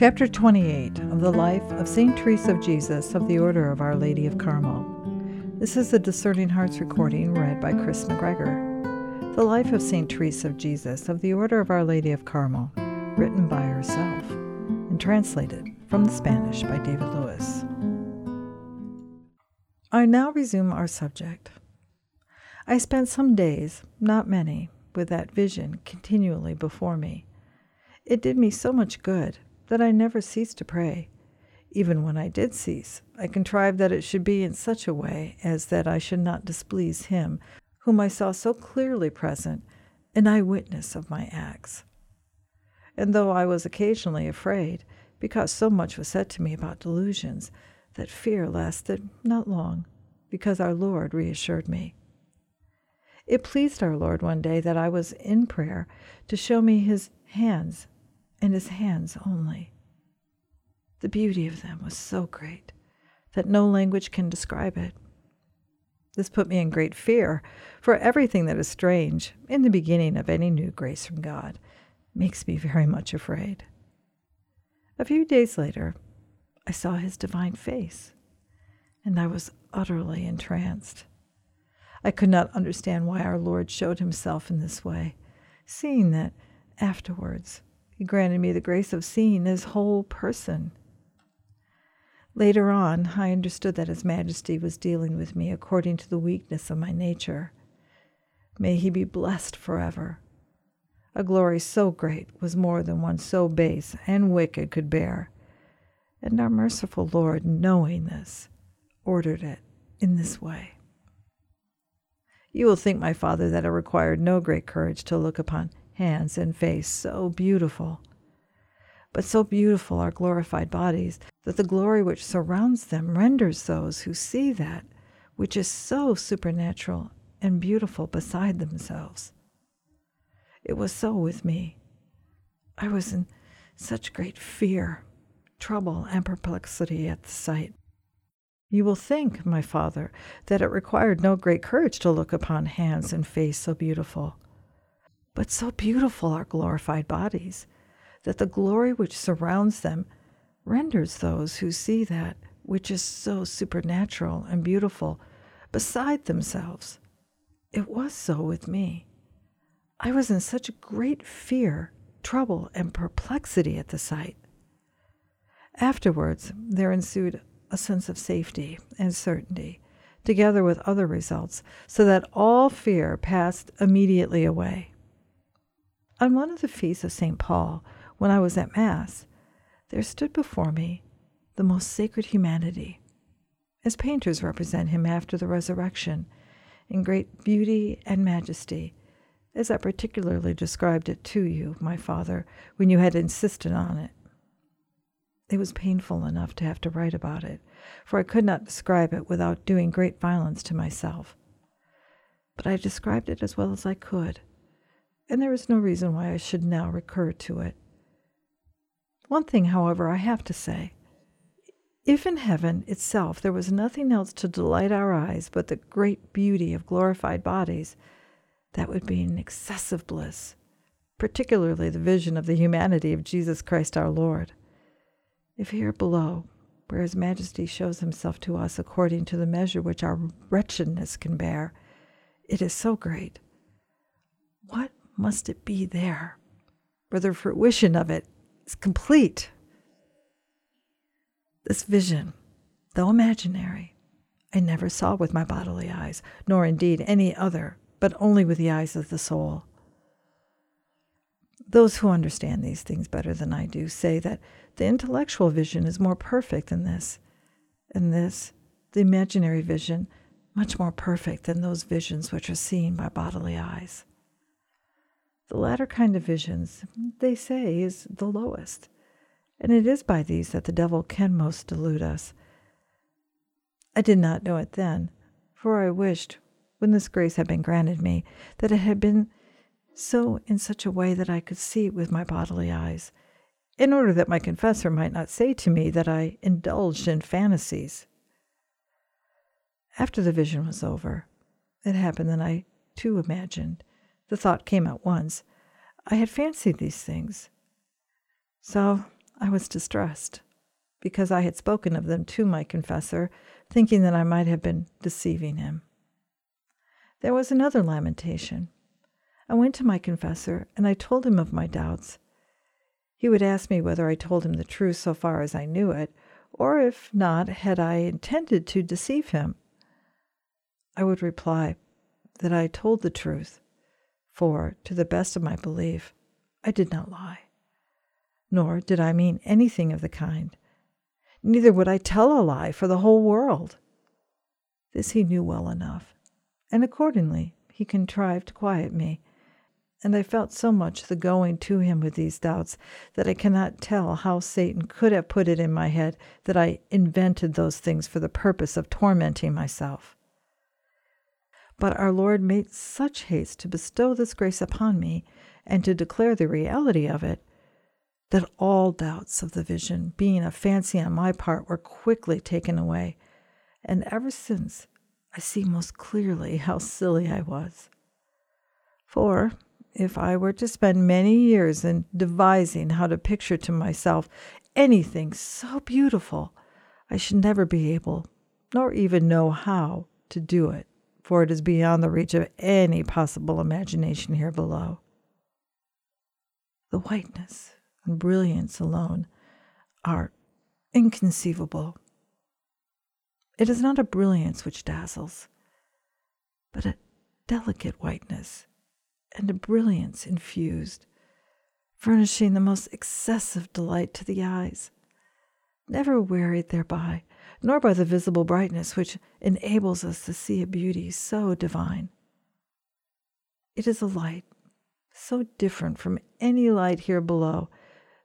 Chapter 28 of the Life of St. Teresa of Jesus of the Order of Our Lady of Carmel. This is the Discerning Hearts recording read by Chris McGregor. The Life of St. Teresa of Jesus of the Order of Our Lady of Carmel, written by herself and translated from the Spanish by David Lewis. I now resume our subject. I spent some days, not many, with that vision continually before me. It did me so much good that I never ceased to pray. Even when I did cease, I contrived that it should be in such a way as that I should not displease him, whom I saw so clearly present, an eyewitness of my acts. And though I was occasionally afraid, because so much was said to me about delusions, that fear lasted not long, because our Lord reassured me. It pleased our Lord one day that I was in prayer to show me his hands and his hands only. The beauty of them was so great that no language can describe it. This put me in great fear, for everything that is strange in the beginning of any new grace from God makes me very much afraid. A few days later, I saw his divine face, and I was utterly entranced. I could not understand why our Lord showed himself in this way, seeing that afterwards he granted me the grace of seeing his whole person. Later on, I understood that His Majesty was dealing with me according to the weakness of my nature. May he be blessed forever. A glory so great was more than one so base and wicked could bear. And our merciful Lord, knowing this, ordered it in this way. You will think, my father, that it required no great courage to look upon hands and face so beautiful. But so beautiful are glorified bodies that the glory which surrounds them renders those who see that which is so supernatural and beautiful beside themselves. It was so with me. I was in such great fear, trouble, and perplexity at the sight. You will think, my father, that it required no great courage to look upon hands and face so beautiful. But so beautiful are glorified bodies that the glory which surrounds them renders those who see that which is so supernatural and beautiful beside themselves. It was so with me. I was in such great fear, trouble, and perplexity at the sight. Afterwards, there ensued a sense of safety and certainty, together with other results, so that all fear passed immediately away. On one of the feasts of St. Paul, when I was at Mass, there stood before me the most sacred humanity, as painters represent him after the resurrection, in great beauty and majesty, as I particularly described it to you, my father, when you had insisted on it. It was painful enough to have to write about it, for I could not describe it without doing great violence to myself. But I described it as well as I could and there is no reason why I should now recur to it. One thing, however, I have to say. If in heaven itself there was nothing else to delight our eyes but the great beauty of glorified bodies, that would be an excessive bliss, particularly the vision of the humanity of Jesus Christ our Lord. If here below, where His Majesty shows Himself to us according to the measure which our wretchedness can bear, it is so great, what must it be there, where the fruition of it is complete. This vision, though imaginary, I never saw with my bodily eyes, nor indeed any other, but only with the eyes of the soul. Those who understand these things better than I do say that the intellectual vision is more perfect than this, and this, the imaginary vision, much more perfect than those visions which are seen by bodily eyes. The latter kind of visions, they say, is the lowest, and it is by these that the devil can most delude us. I did not know it then, for I wished, when this grace had been granted me, that it had been so in such a way that I could see it with my bodily eyes, in order that my confessor might not say to me that I indulged in fantasies. After the vision was over, it happened that I too imagined the thought came at once. I had fancied these things. So I was distressed because I had spoken of them to my confessor, thinking that I might have been deceiving him. There was another lamentation. I went to my confessor and I told him of my doubts. He would ask me whether I told him the truth so far as I knew it, or if not, had I intended to deceive him. I would reply that I told the truth, for, to the best of my belief, I did not lie. Nor did I mean anything of the kind. Neither would I tell a lie for the whole world. This he knew well enough, and accordingly he contrived to quiet me. And I felt so much the going to him with these doubts that I cannot tell how Satan could have put it in my head that I invented those things for the purpose of tormenting myself. But our Lord made such haste to bestow this grace upon me and to declare the reality of it that all doubts of the vision, being a fancy on my part, were quickly taken away. And ever since, I see most clearly how silly I was. For if I were to spend many years in devising how to picture to myself anything so beautiful, I should never be able, nor even know how, to do it, for it is beyond the reach of any possible imagination here below. The whiteness and brilliance alone are inconceivable. It is not a brilliance which dazzles, but a delicate whiteness and a brilliance infused, furnishing the most excessive delight to the eyes, never wearied thereby, nor by the visible brightness which enables us to see a beauty so divine. It is a light so different from any light here below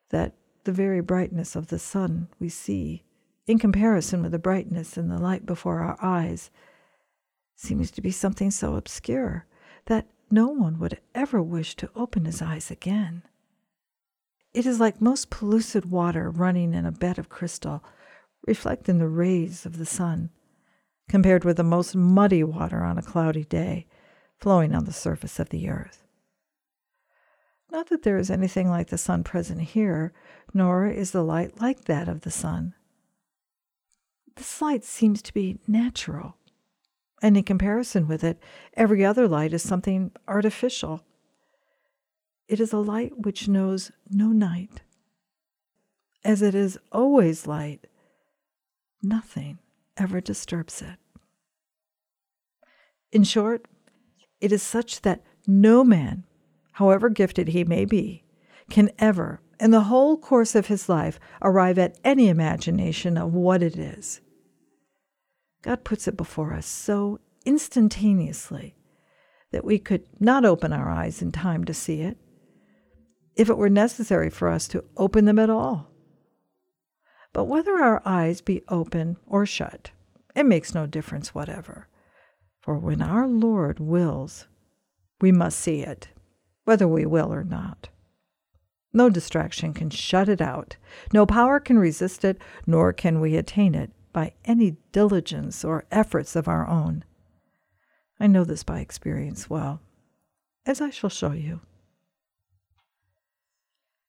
that the very brightness of the sun we see, in comparison with the brightness in the light before our eyes, seems to be something so obscure that no one would ever wish to open his eyes again. It is like most pellucid water running in a bed of crystal, reflecting the rays of the sun, compared with the most muddy water on a cloudy day, flowing on the surface of the earth. Not that there is anything like the sun present here, nor is the light like that of the sun. This light seems to be natural, and in comparison with it, every other light is something artificial. It is a light which knows no night. As it is always light, nothing ever disturbs it. In short, it is such that no man, however gifted he may be, can ever, in the whole course of his life, arrive at any imagination of what it is. God puts it before us so instantaneously that we could not open our eyes in time to see it, if it were necessary for us to open them at all. But whether our eyes be open or shut, it makes no difference whatever. For when our Lord wills, we must see it, whether we will or not. No distraction can shut it out, no power can resist it, nor can we attain it by any diligence or efforts of our own. I know this by experience well, as I shall show you.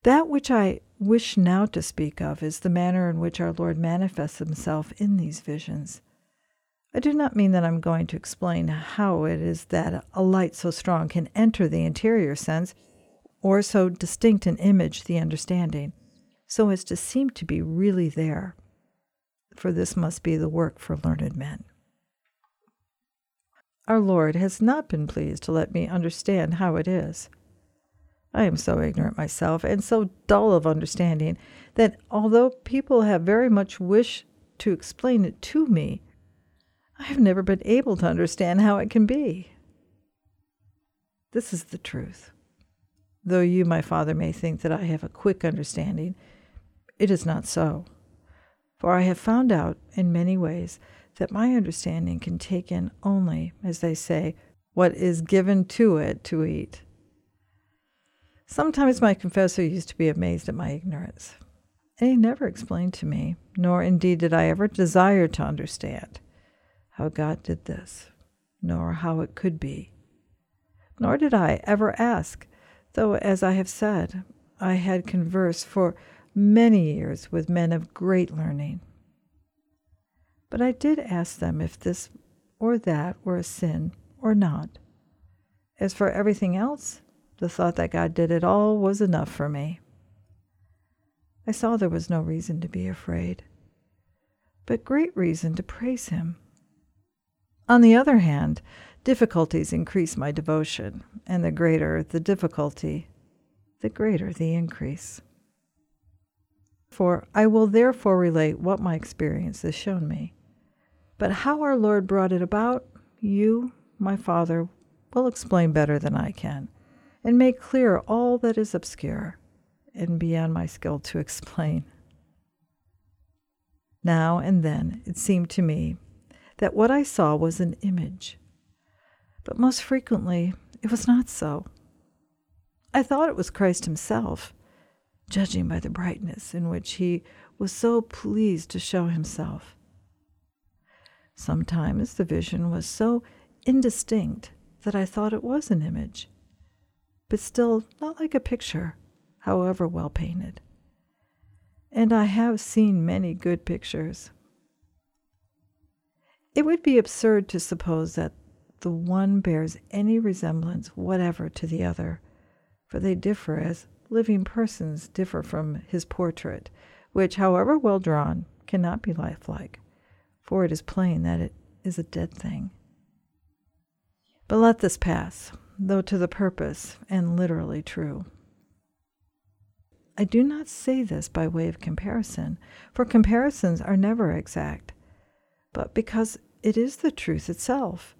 That which I wish now to speak of is the manner in which our Lord manifests himself in these visions. I do not mean that I'm going to explain how it is that a light so strong can enter the interior sense, or so distinct an image the understanding, so as to seem to be really there for this must be the work for learned men. Our Lord has not been pleased to let me understand how it is. I am so ignorant myself and so dull of understanding that although people have very much wished to explain it to me, I have never been able to understand how it can be. This is the truth. Though you, my father, may think that I have a quick understanding, it is not so. For I have found out in many ways that my understanding can take in only, as they say, what is given to it to eat. Sometimes my confessor used to be amazed at my ignorance, and he never explained to me, nor indeed did I ever desire to understand, how God did this, nor how it could be. Nor did I ever ask, though, as I have said, I had conversed for many years with men of great learning. But I did ask them if this or that were a sin or not. As for everything else, the thought that God did it all was enough for me. I saw there was no reason to be afraid, but great reason to praise Him. On the other hand, difficulties increase my devotion, and the greater the difficulty, the greater the increase. For I will therefore relate what my experience has shown me. But how our Lord brought it about, you, my Father, will explain better than I can, and make clear all that is obscure and beyond my skill to explain. Now and then it seemed to me that what I saw was an image, but most frequently it was not so. I thought it was Christ Himself, judging by the brightness in which He was so pleased to show Himself. Sometimes the vision was so indistinct that I thought it was an image, but still not like a picture, however well painted. And I have seen many good pictures. It would be absurd to suppose that the one bears any resemblance whatever to the other, for they differ as living persons differ from his portrait, which, however well drawn, cannot be lifelike for it is plain that it is a dead thing. But let this pass, though to the purpose and literally true. I do not say this by way of comparison, for comparisons are never exact, but because it is the truth itself,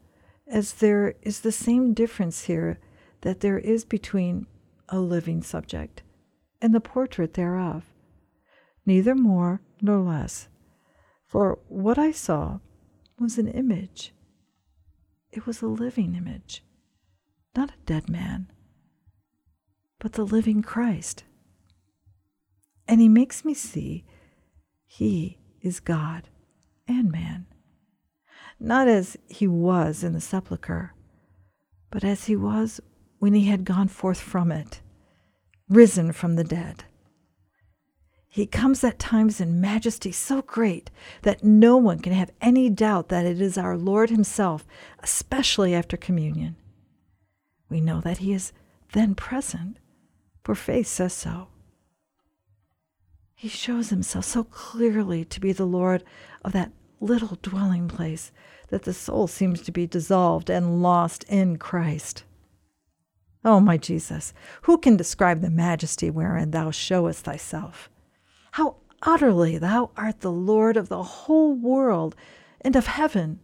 as there is the same difference here that there is between a living subject and the portrait thereof, neither more nor less for what I saw was an image. It was a living image, not a dead man, but the living Christ. And he makes me see he is God and man, not as he was in the sepulchre, but as he was when he had gone forth from it, risen from the dead. He comes at times in majesty so great that no one can have any doubt that it is our Lord Himself, especially after communion. We know that He is then present, for faith says so. He shows Himself so clearly to be the Lord of that little dwelling place that the soul seems to be dissolved and lost in Christ. O oh, my Jesus, who can describe the majesty wherein thou showest thyself? How utterly thou art the Lord of the whole world and of heaven,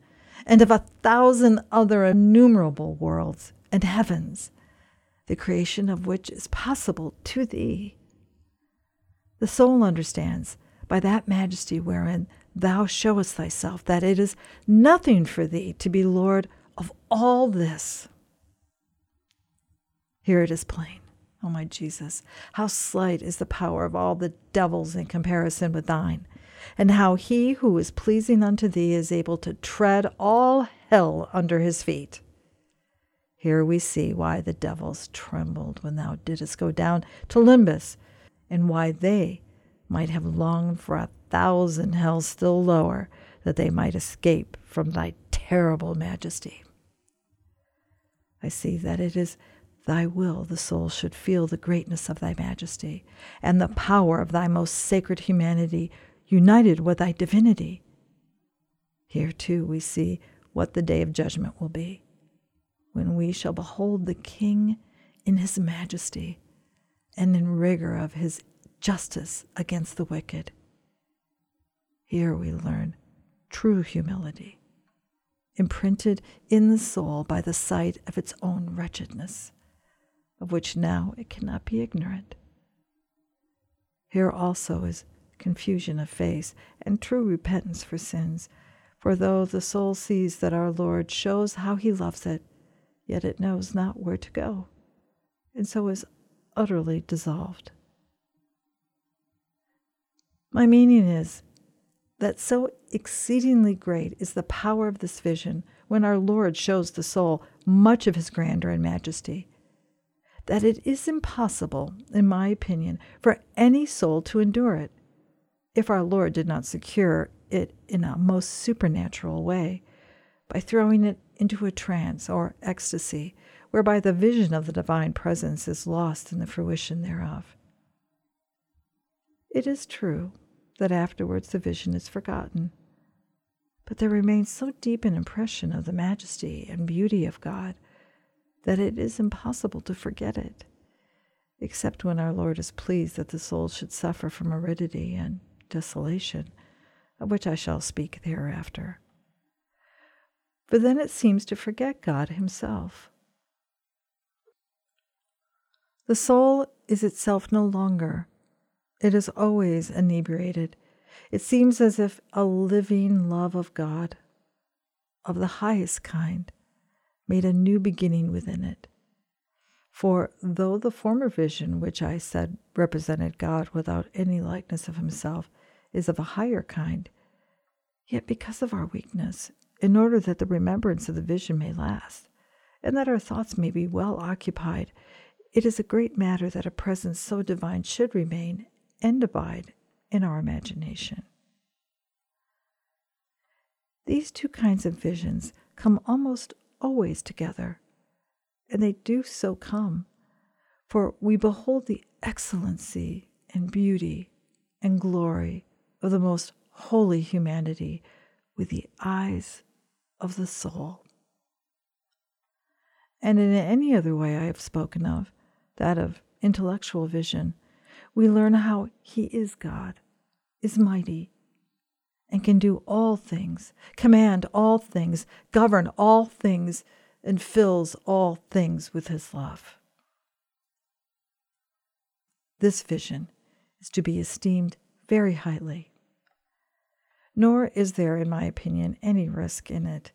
and of a thousand other innumerable worlds and heavens, the creation of which is possible to thee. The soul understands by that majesty wherein thou showest thyself that it is nothing for thee to be Lord of all this. Here it is plain. O oh, my Jesus, how slight is the power of all the devils in comparison with thine, and how he who is pleasing unto thee is able to tread all hell under his feet. Here we see why the devils trembled when thou didst go down to Limbus, and why they might have longed for a thousand hells still lower, that they might escape from thy terrible majesty. I see that it is thy will the soul should feel the greatness of thy majesty and the power of thy most sacred humanity united with thy divinity. Here, too, we see what the day of judgment will be, when we shall behold the King in his majesty and in rigor of his justice against the wicked. Here we learn true humility, imprinted in the soul by the sight of its own wretchedness of which now it cannot be ignorant. Here also is confusion of face and true repentance for sins. For though the soul sees that our Lord shows how he loves it, yet it knows not where to go, and so is utterly dissolved. My meaning is that so exceedingly great is the power of this vision when our Lord shows the soul much of his grandeur and majesty that it is impossible, in my opinion, for any soul to endure it, if our Lord did not secure it in a most supernatural way, by throwing it into a trance or ecstasy, whereby the vision of the divine presence is lost in the fruition thereof. It is true that afterwards the vision is forgotten, but there remains so deep an impression of the majesty and beauty of God that it is impossible to forget it, except when our Lord is pleased that the soul should suffer from aridity and desolation, of which I shall speak thereafter. For then it seems to forget God Himself. The soul is itself no longer. It is always inebriated. It seems as if a living love of God, of the highest kind, made a new beginning within it. For though the former vision, which I said represented God without any likeness of himself, is of a higher kind, yet because of our weakness, in order that the remembrance of the vision may last, and that our thoughts may be well occupied, it is a great matter that a presence so divine should remain and abide in our imagination. These two kinds of visions come almost always together, and they do so come, for we behold the excellency and beauty and glory of the most holy humanity with the eyes of the soul. And in any other way I have spoken of, that of intellectual vision, we learn how He is God, is mighty, and can do all things, command all things, govern all things, and fills all things with His love. This vision is to be esteemed very highly. Nor is there, in my opinion, any risk in it,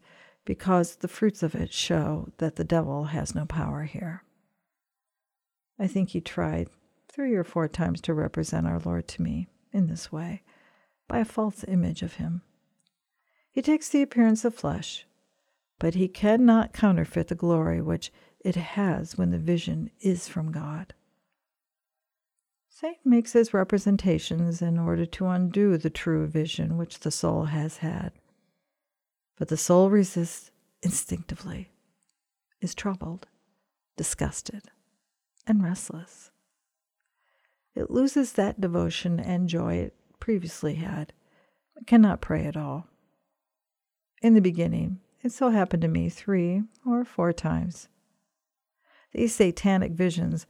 because the fruits of it show that the devil has no power here. I think he tried three or four times to represent our Lord to me in this way, by a false image of him. He takes the appearance of flesh, but he cannot counterfeit the glory which it has when the vision is from God. Satan makes his representations in order to undo the true vision which the soul has had. But the soul resists instinctively, is troubled, disgusted, and restless. It loses that devotion and joy it previously had. It cannot pray at all. In the beginning, it so happened to me three or four times. These satanic visions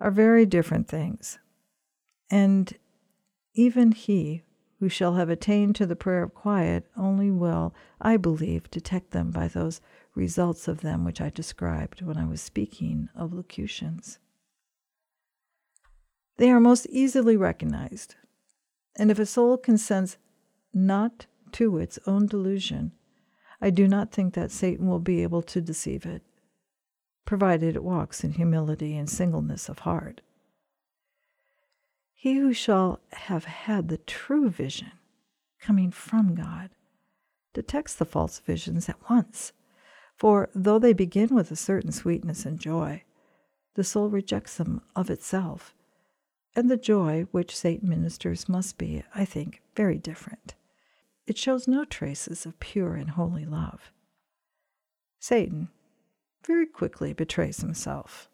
are very different things. And even he who shall have attained to the prayer of quiet only will, I believe, detect them by those results of them which I described when I was speaking of locutions. They are most easily recognized, and if a soul consents not to its own delusion, I do not think that Satan will be able to deceive it, provided it walks in humility and singleness of heart. He who shall have had the true vision coming from God detects the false visions at once. For though they begin with a certain sweetness and joy, the soul rejects them of itself. And the joy which Satan ministers must be, I think, very different. It shows no traces of pure and holy love. Satan very quickly betrays himself.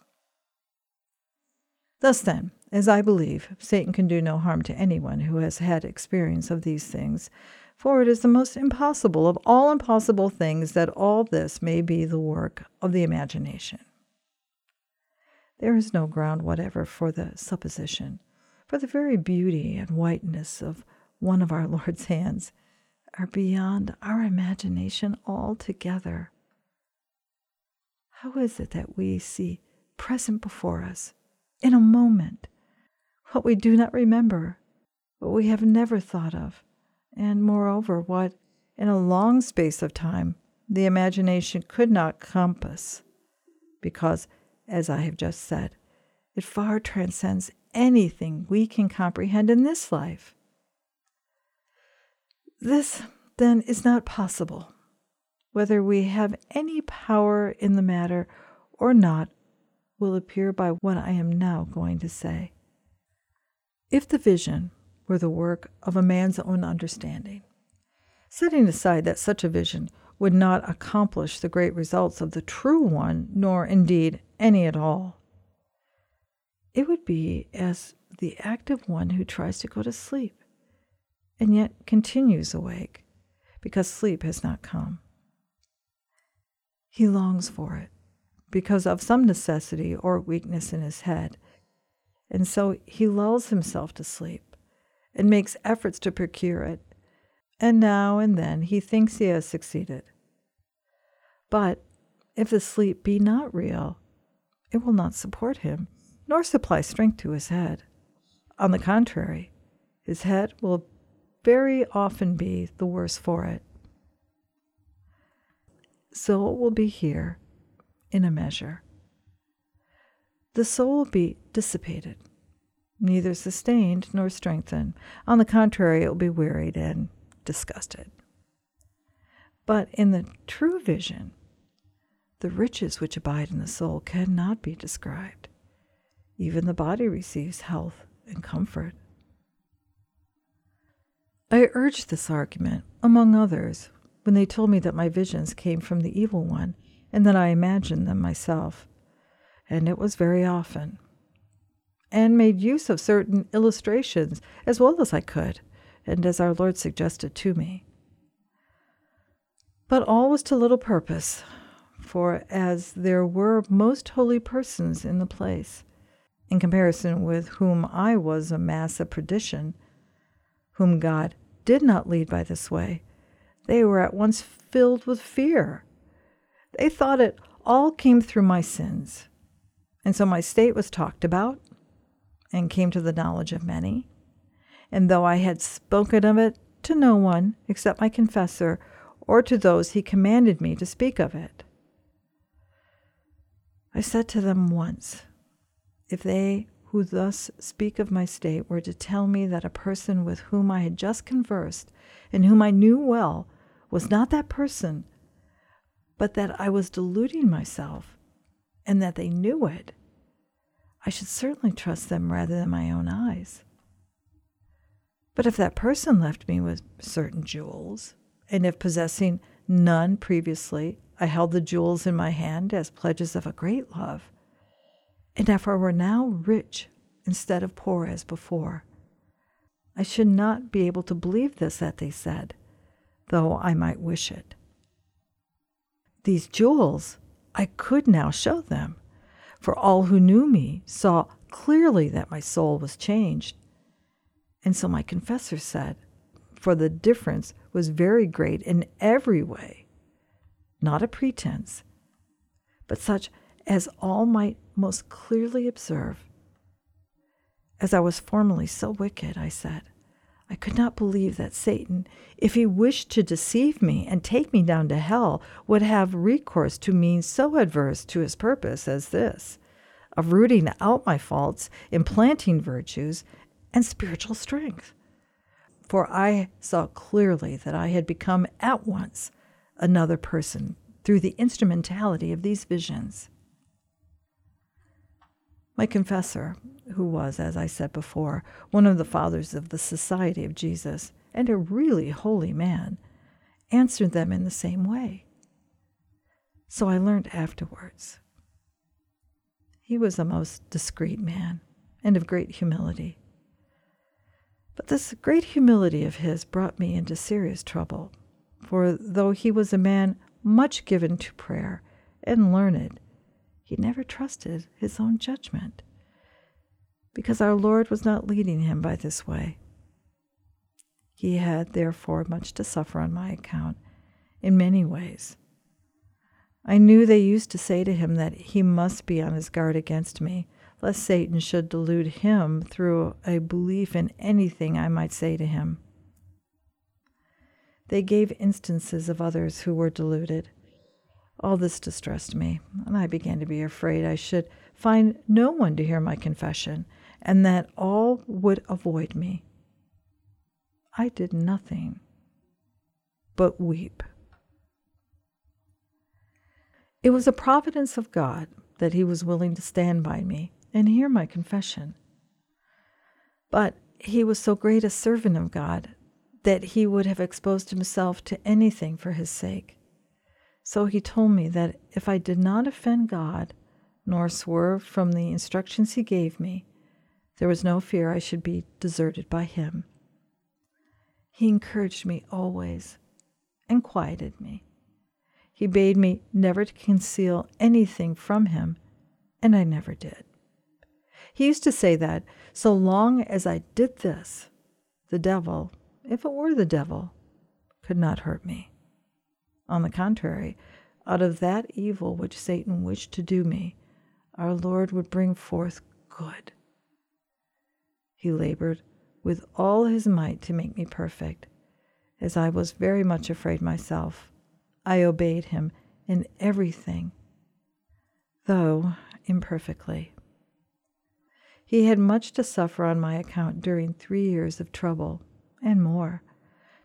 Thus, then, as I believe, Satan can do no harm to anyone who has had experience of these things, for it is the most impossible of all impossible things that all this may be the work of the imagination. There is no ground whatever for the supposition, for the very beauty and whiteness of one of our Lord's hands are beyond our imagination altogether. How is it that we see present before us in a moment, what we do not remember, what we have never thought of, and moreover, what, in a long space of time, the imagination could not compass, because, as I have just said, it far transcends anything we can comprehend in this life. This, then, is not possible, whether we have any power in the matter or not will appear by what I am now going to say. If the vision were the work of a man's own understanding, setting aside that such a vision would not accomplish the great results of the true one, nor indeed any at all, it would be as the act of one who tries to go to sleep and yet continues awake because sleep has not come. He longs for it because of some necessity or weakness in his head. And so he lulls himself to sleep and makes efforts to procure it. And now and then he thinks he has succeeded. But if the sleep be not real, it will not support him, nor supply strength to his head. On the contrary, his head will very often be the worse for it. So it will be here in a measure. The soul will be dissipated, neither sustained nor strengthened. On the contrary, it will be wearied and disgusted. But in the true vision, the riches which abide in the soul cannot be described. Even the body receives health and comfort. I urged this argument, among others, when they told me that my visions came from the evil one and that I imagined them myself. And it was very often. And made use of certain illustrations as well as I could, and as our Lord suggested to me. But all was to little purpose, for as there were most holy persons in the place, in comparison with whom I was a mass of perdition, whom God did not lead by this way, they were at once filled with fear. They thought it all came through my sins. And so my state was talked about and came to the knowledge of many. And though I had spoken of it to no one except my confessor or to those he commanded me to speak of it, I said to them once, if they who thus speak of my state were to tell me that a person with whom I had just conversed and whom I knew well was not that person, but that I was deluding myself and that they knew it, I should certainly trust them rather than my own eyes. But if that person left me with certain jewels, and if possessing none previously, I held the jewels in my hand as pledges of a great love, and if I were now rich instead of poor as before. I should not be able to believe this that they said, though I might wish it. These jewels, I could now show them, for all who knew me saw clearly that my soul was changed. And so my confessor said, for the difference was very great in every way, not a pretense, but such as all might most clearly observe. As I was formerly so wicked, I said, I could not believe that Satan, if he wished to deceive me and take me down to hell, would have recourse to means so adverse to his purpose as this of rooting out my faults, implanting virtues, and spiritual strength. For I saw clearly that I had become at once another person through the instrumentality of these visions. My confessor, who was, as I said before, one of the fathers of the Society of Jesus, and a really holy man, answered them in the same way. So I learned afterwards. He was a most discreet man and of great humility. But this great humility of his brought me into serious trouble, for though he was a man much given to prayer and learned, he never trusted his own judgment, because our Lord was not leading him by this way. He had, therefore, much to suffer on my account in many ways. I knew they used to say to him that he must be on his guard against me, lest Satan should delude him through a belief in anything I might say to him. They gave instances of others who were deluded all this distressed me, and I began to be afraid I should find no one to hear my confession, and that all would avoid me. I did nothing but weep. It was a providence of God that he was willing to stand by me and hear my confession. But he was so great a servant of God that he would have exposed himself to anything for his sake. So he told me that if I did not offend God, nor swerve from the instructions he gave me, there was no fear I should be deserted by him. He encouraged me always and quieted me. He bade me never to conceal anything from him, and I never did. He used to say that so long as I did this, the devil, if it were the devil, could not hurt me. On the contrary, out of that evil which Satan wished to do me, our Lord would bring forth good. He labored with all his might to make me perfect. As I was very much afraid myself, I obeyed him in everything, though imperfectly. He had much to suffer on my account during three years of trouble and more,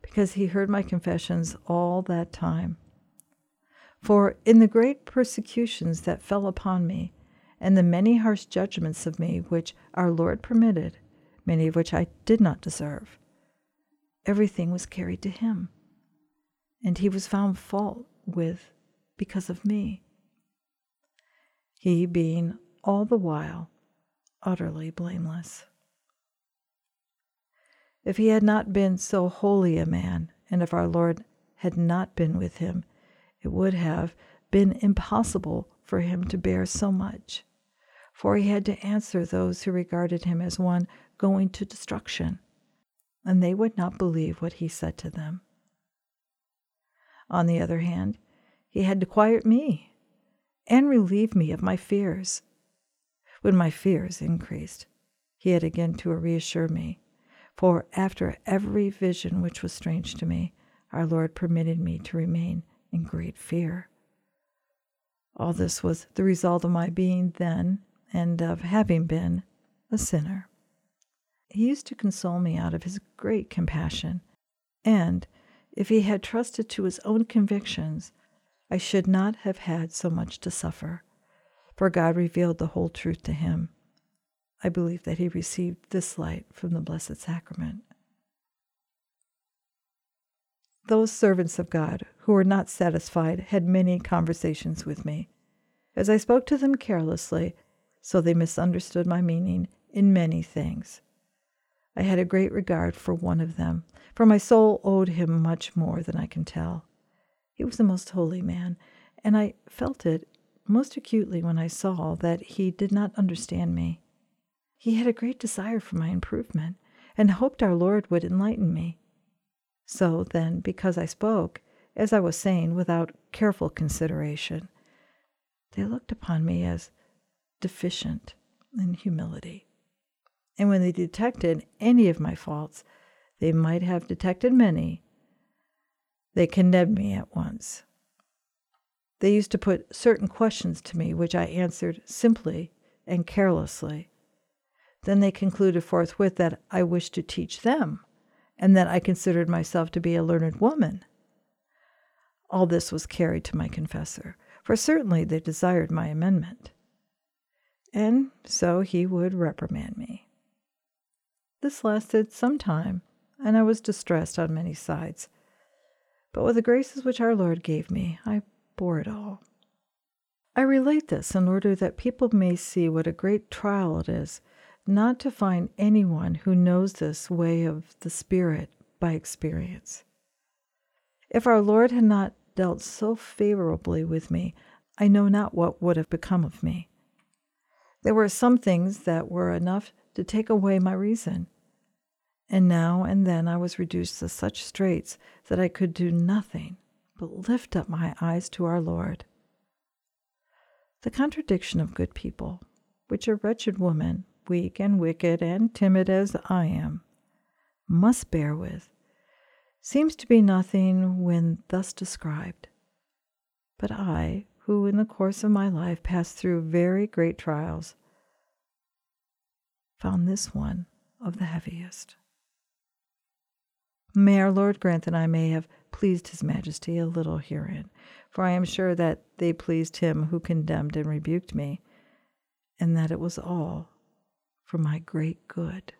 because he heard my confessions all that time. For in the great persecutions that fell upon me, and the many harsh judgments of me which our Lord permitted, many of which I did not deserve, everything was carried to him, and he was found fault with because of me. He being all the while utterly blameless. If he had not been so holy a man, and if our Lord had not been with him, it would have been impossible for him to bear so much, for he had to answer those who regarded him as one going to destruction, and they would not believe what he said to them. On the other hand, he had to quiet me and relieve me of my fears. When my fears increased, he had again to reassure me for after every vision which was strange to me, our Lord permitted me to remain in great fear. All this was the result of my being then, and of having been, a sinner. He used to console me out of his great compassion, and if he had trusted to his own convictions, I should not have had so much to suffer, for God revealed the whole truth to him I believe that he received this light from the Blessed Sacrament. Those servants of God who were not satisfied had many conversations with me. As I spoke to them carelessly, so they misunderstood my meaning in many things. I had a great regard for one of them, for my soul owed him much more than I can tell. He was a most holy man, and I felt it most acutely when I saw that he did not understand me. He had a great desire for my improvement and hoped our Lord would enlighten me. So then, because I spoke, as I was saying, without careful consideration, they looked upon me as deficient in humility. And when they detected any of my faults, they might have detected many, they condemned me at once. They used to put certain questions to me which I answered simply and carelessly. Then they concluded forthwith that I wished to teach them, and that I considered myself to be a learned woman. All this was carried to my confessor, for certainly they desired my amendment. And so he would reprimand me. This lasted some time, and I was distressed on many sides. But with the graces which our Lord gave me, I bore it all. I relate this in order that people may see what a great trial it is not to find anyone who knows this way of the Spirit by experience. If our Lord had not dealt so favorably with me, I know not what would have become of me. There were some things that were enough to take away my reason, and now and then I was reduced to such straits that I could do nothing but lift up my eyes to our Lord. The contradiction of good people, which a wretched woman weak and wicked and timid as I am, must bear with, seems to be nothing when thus described. But I, who in the course of my life passed through very great trials, found this one of the heaviest. May our Lord grant that I may have pleased His Majesty a little herein, for I am sure that they pleased him who condemned and rebuked me, and that it was all for my great good.